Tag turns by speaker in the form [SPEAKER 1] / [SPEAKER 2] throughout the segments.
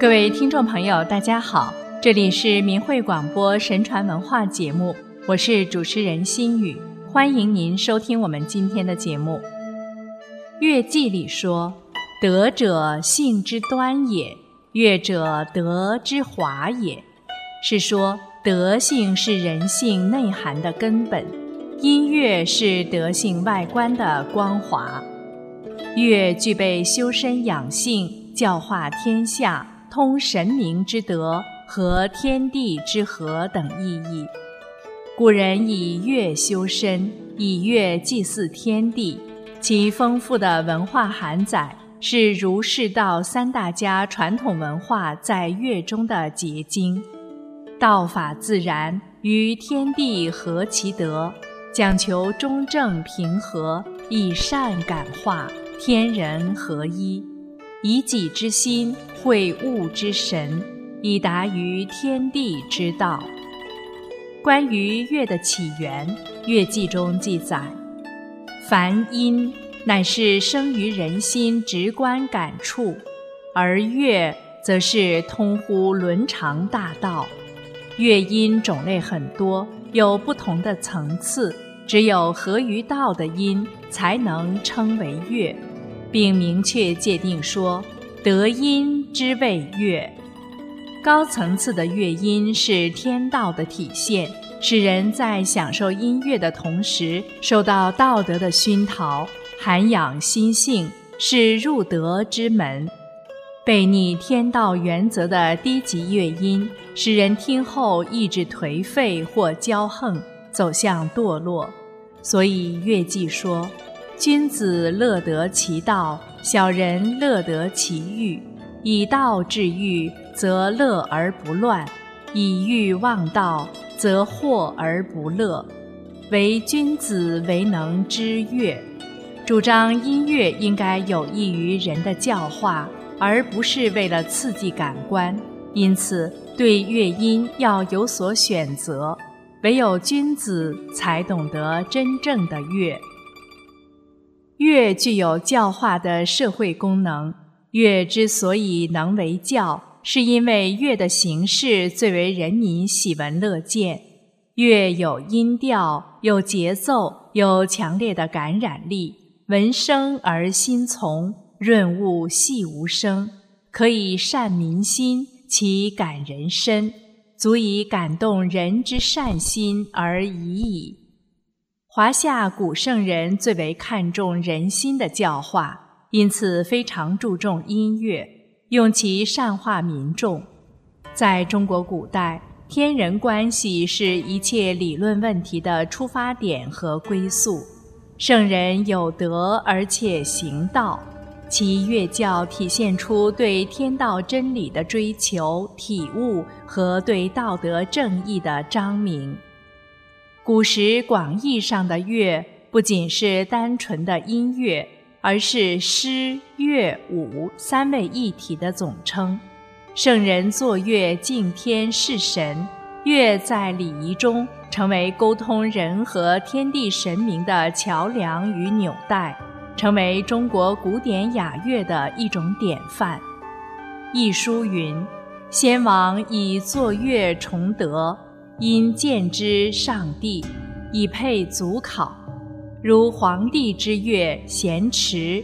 [SPEAKER 1] 各位听众朋友，大家好，这里是明慧广播神传文化节目，我是主持人心雨，欢迎您收听我们今天的节目。《乐记》里说：“德者性之端也，乐者德之华也。”是说德性是人性内涵的根本，音乐是德性外观的光华。乐具备修身养性、教化天下。通神明之德和天地之和等意义。古人以乐修身，以乐祭祀天地，其丰富的文化涵载是儒释道三大家传统文化在乐中的结晶。道法自然，于天地合其德，讲求中正平和，以善感化，天人合一。以己之心会物之神，以达于天地之道。关于乐的起源，《乐记》中记载：凡音乃是生于人心直观感触，而乐则是通乎伦常大道。乐音种类很多，有不同的层次，只有合于道的音才能称为乐。并明确界定说，德音之谓乐。高层次的乐音是天道的体现，使人在享受音乐的同时，受到道德的熏陶，涵养心性，是入德之门。背逆天道原则的低级乐音，使人听后意志颓废或骄横，走向堕落。所以《乐记》说。君子乐得其道，小人乐得其欲。以道治欲，则乐而不乱；以欲忘道，则惑而不乐。唯君子为能知乐，主张音乐应该有益于人的教化，而不是为了刺激感官。因此，对乐音要有所选择。唯有君子才懂得真正的乐。乐具有教化的社会功能。乐之所以能为教，是因为乐的形式最为人民喜闻乐见。乐有音调，有节奏，有强烈的感染力，闻声而心从，润物细无声，可以善民心，其感人深，足以感动人之善心而已矣。华夏古圣人最为看重人心的教化，因此非常注重音乐，用其善化民众。在中国古代，天人关系是一切理论问题的出发点和归宿。圣人有德而且行道，其乐教体现出对天道真理的追求、体悟和对道德正义的彰明。古时广义上的乐，不仅是单纯的音乐，而是诗、乐、舞三位一体的总称。圣人作乐敬天事神，乐在礼仪中成为沟通人和天地神明的桥梁与纽带，成为中国古典雅乐的一种典范。一书云：“先王以作乐崇德。”因见之上帝，以配祖考，如黄帝之乐咸池，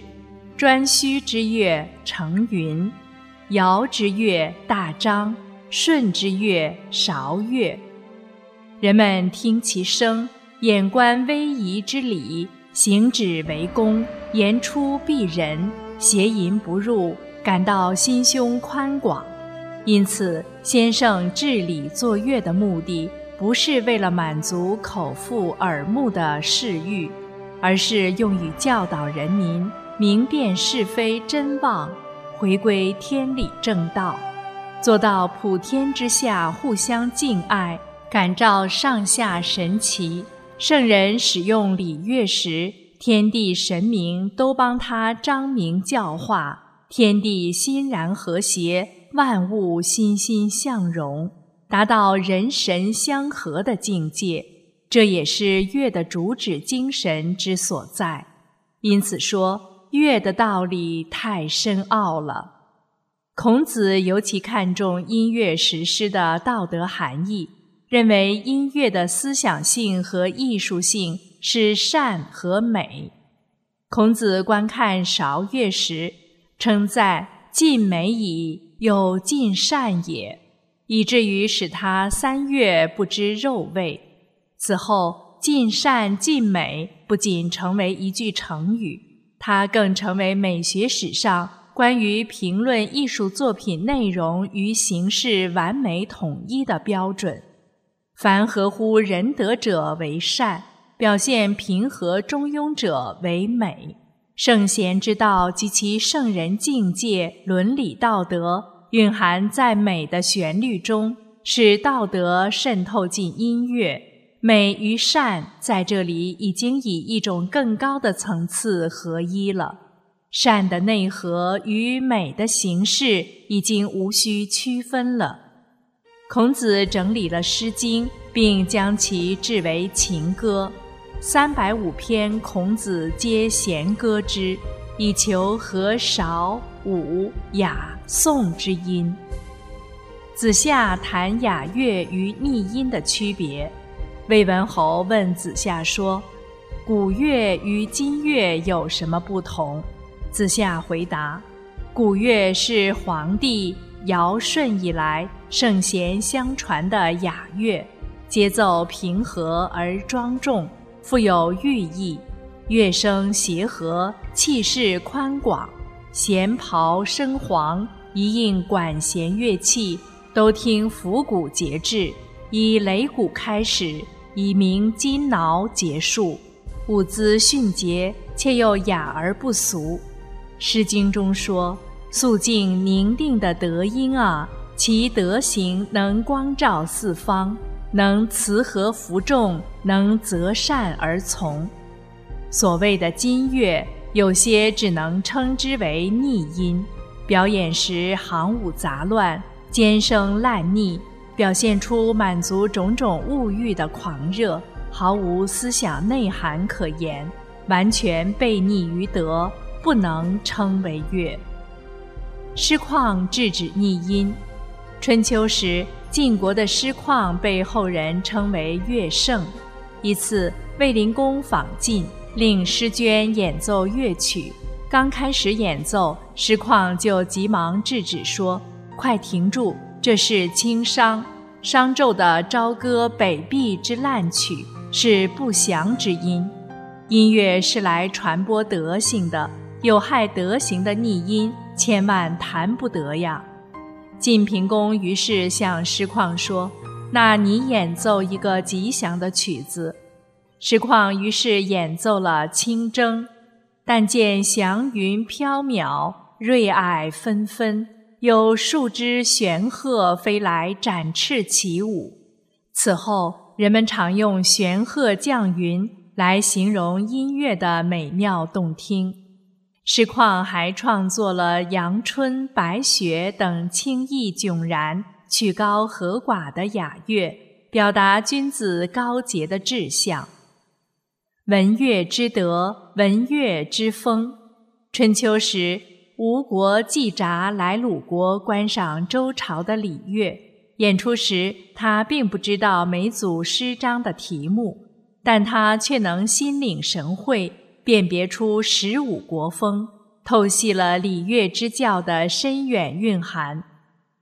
[SPEAKER 1] 颛顼之乐成云，尧之乐大章，舜之乐韶乐。人们听其声，眼观威仪之礼，行止为恭，言出必人，邪淫不入，感到心胸宽广。因此，先生治理作乐的目的，不是为了满足口腹耳目的嗜欲，而是用于教导人民明辨是非真妄，回归天理正道，做到普天之下互相敬爱，感召上下神奇。圣人使用礼乐时，天地神明都帮他彰明教化，天地欣然和谐。万物欣欣向荣，达到人神相合的境界，这也是乐的主旨精神之所在。因此说，乐的道理太深奥了。孔子尤其看重音乐实施的道德含义，认为音乐的思想性和艺术性是善和美。孔子观看韶乐时，称赞尽美矣，有尽善也，以至于使他三月不知肉味。此后，尽善尽美不仅成为一句成语，它更成为美学史上。关于评论艺术作品内容与形式完美统一的标准，凡合乎仁德者为善，表现平和中庸者为美。圣贤之道及其圣人境界、伦理道德，蕴含在美的旋律中，使道德渗透进音乐。美与善在这里已经以一种更高的层次合一了。善的内核与美的形式已经无需区分了。孔子整理了《诗经》，并将其制为情歌，三百五篇，孔子皆弦歌之，以求和韶、武、雅、颂之音。子夏谈雅乐与逆音的区别。魏文侯问子夏说：“古乐与今乐有什么不同？”子夏回答：“古乐是黄帝尧舜以来圣贤相传的雅乐，节奏平和而庄重，富有寓意，乐声协和，气势宽广，弦袍声黄，一应管弦乐器都听府鼓节制，以擂鼓开始，以鸣金铙结束，舞姿迅捷，且又雅而不俗。”《诗经》中说：“肃静宁定的德音啊，其德行能光照四方，能慈和服众，能择善而从。”所谓的金乐，有些只能称之为逆音，表演时行舞杂乱，尖声烂腻，表现出满足种种物欲的狂热，毫无思想内涵可言，完全背逆于德。不能称为乐。诗况制止逆音。春秋时，晋国的诗况被后人称为乐圣。一次，卫灵公访晋，令诗娟演奏乐曲。刚开始演奏，诗况就急忙制止说：“快停住！这是轻商，商纣的朝歌北壁之烂曲，是不祥之音。音乐是来传播德行的。”有害德行的逆音，千万弹不得呀！晋平公于是向师旷说：“那你演奏一个吉祥的曲子。”师旷于是演奏了《清筝》，但见祥云飘渺，瑞霭纷纷，有数只玄鹤飞来展翅起舞。此后，人们常用“玄鹤降云”来形容音乐的美妙动听。石况还创作了《阳春》《白雪》等清逸迥然、曲高和寡的雅乐，表达君子高洁的志向。文乐之德，文乐之风。春秋时，吴国季札来鲁国观赏周朝的礼乐演出时，他并不知道每组诗章的题目，但他却能心领神会。辨别出十五国风，透析了礼乐之教的深远蕴含。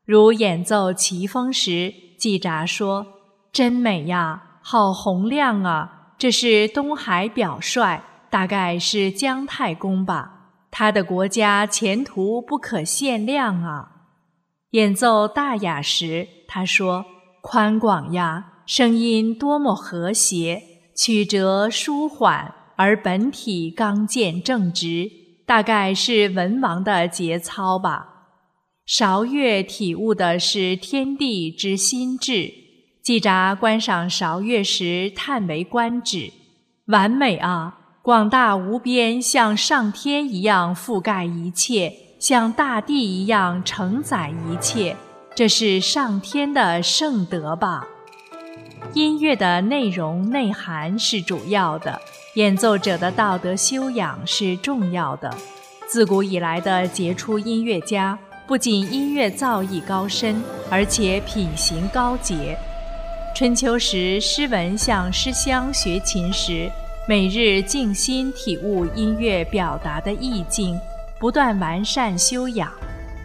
[SPEAKER 1] 如演奏齐风时，季札说：“真美呀，好洪亮啊！这是东海表率，大概是姜太公吧？他的国家前途不可限量啊！”演奏大雅时，他说：“宽广呀，声音多么和谐，曲折舒缓。”而本体刚健正直，大概是文王的节操吧。韶乐体悟的是天地之心智。季札观赏韶乐时，叹为观止，完美啊！广大无边，像上天一样覆盖一切，像大地一样承载一切，这是上天的圣德吧？音乐的内容内涵是主要的。演奏者的道德修养是重要的。自古以来的杰出音乐家，不仅音乐造诣高深，而且品行高洁。春秋时，诗文向诗乡学琴时，每日静心体悟音乐表达的意境，不断完善修养。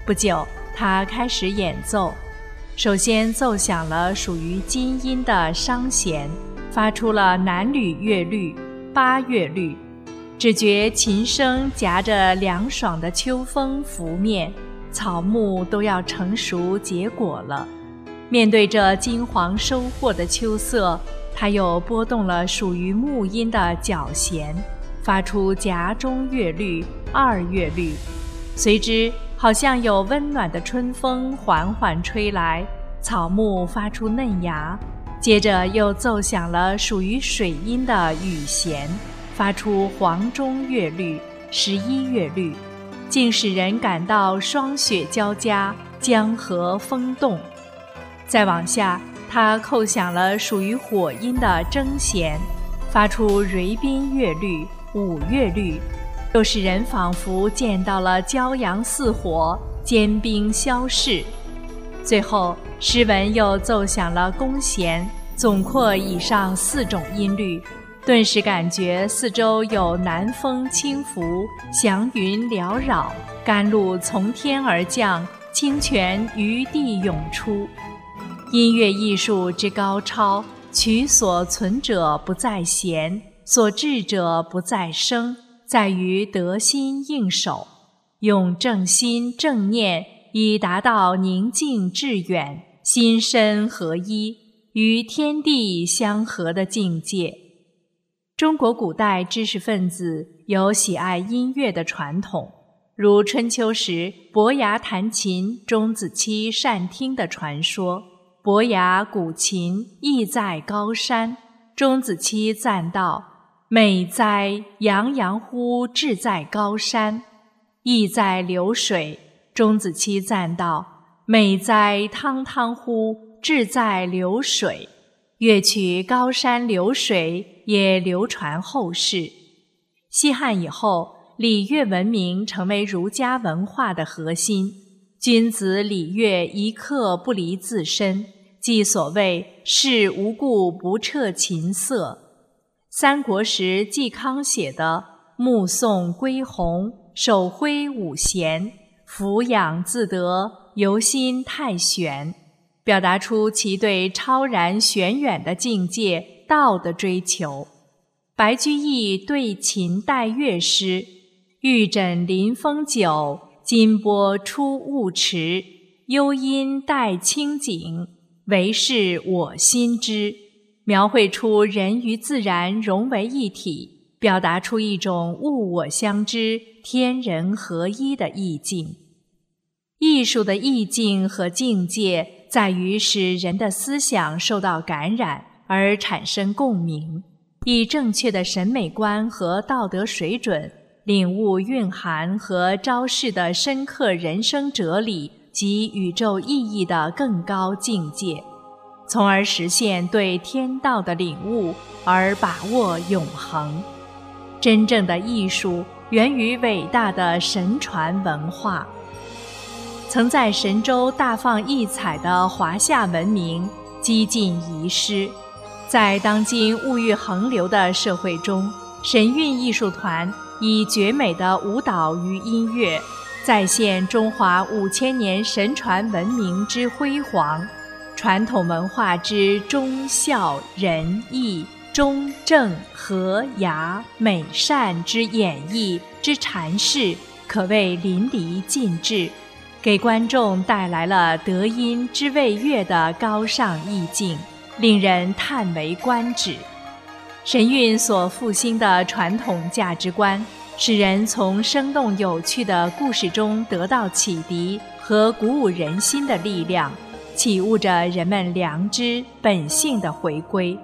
[SPEAKER 1] 不久，他开始演奏。首先奏响了属于金音的商弦，发出了南吕乐律、八月绿。只觉琴声夹着凉爽的秋风拂面，草木都要成熟结果了。面对着金黄收获的秋色，他又拨动了属于木音的角弦，发出夹中乐律、二乐律。随之，好像有温暖的春风缓缓吹来，草木发出嫩芽。接着又奏响了属于水音的羽弦。发出黄钟乐律、十一乐律，竟使人感到霜雪交加、江河风动。再往下，他扣响了属于火音的筝弦，发出蕤宾乐律、五乐律，又使人仿佛见到了骄阳似火、坚冰消逝。最后，诗文又奏响了弓弦，总括以上四种音律。顿时感觉四周有南风轻拂，祥云缭绕，甘露从天而降，清泉于地涌出。音乐艺术之高超，取所存者不在弦，所至者不在声，在于得心应手，用正心正念，以达到宁静致远、心身合一、与天地相合的境界。中国古代知识分子有喜爱音乐的传统，如春秋时伯牙弹琴，钟子期善听的传说。伯牙鼓琴，意在高山。钟子期赞道：“美哉，洋洋乎志在高山！”意在流水。钟子期赞道：“美哉，汤汤乎志在流水！”乐曲《高山流水》。也流传后世。西汉以后，礼乐文明成为儒家文化的核心。君子礼乐一刻不离自身，即所谓“事无故不彻琴瑟”。三国时，嵇康写的“目送归鸿，手挥五弦，俯仰自得，由心太玄”，表达出其对超然玄远的境界。道的追求，白居易对秦代乐诗：“玉枕临风酒，金波出雾池。幽音带清景，唯是我心知。”描绘出人与自然融为一体，表达出一种物我相知、天人合一的意境。艺术的意境和境界，在于使人的思想受到感染。而产生共鸣，以正确的审美观和道德水准，领悟蕴含和昭示的深刻人生哲理及宇宙意义的更高境界，从而实现对天道的领悟，而把握永恒。真正的艺术源于伟大的神传文化。曾在神州大放异彩的华夏文明，几近遗失。在当今物欲横流的社会中，神韵艺术团以绝美的舞蹈与音乐，再现中华五千年神传文明之辉煌，传统文化之忠孝仁义忠正和雅美善之演绎之阐释，可谓淋漓尽致，给观众带来了德音之味乐的高尚意境。令人叹为观止。神韵所复兴的传统价值观，使人从生动有趣的故事中得到启迪和鼓舞人心的力量，启悟着人们良知本性的回归。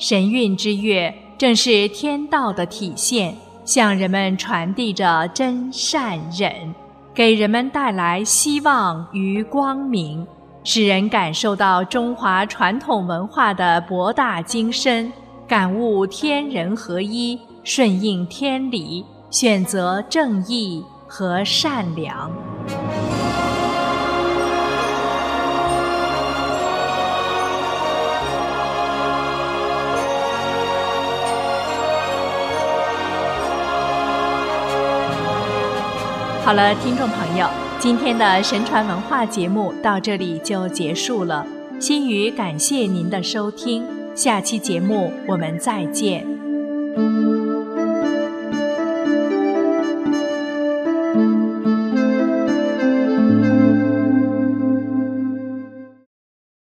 [SPEAKER 1] 神韵之乐正是天道的体现，向人们传递着真善忍，给人们带来希望与光明。使人感受到中华传统文化的博大精深，感悟天人合一，顺应天理，选择正义和善良。好了，听众朋友，今天的神传文化节目到这里就结束了。心语感谢您的收听，下期节目我们再见。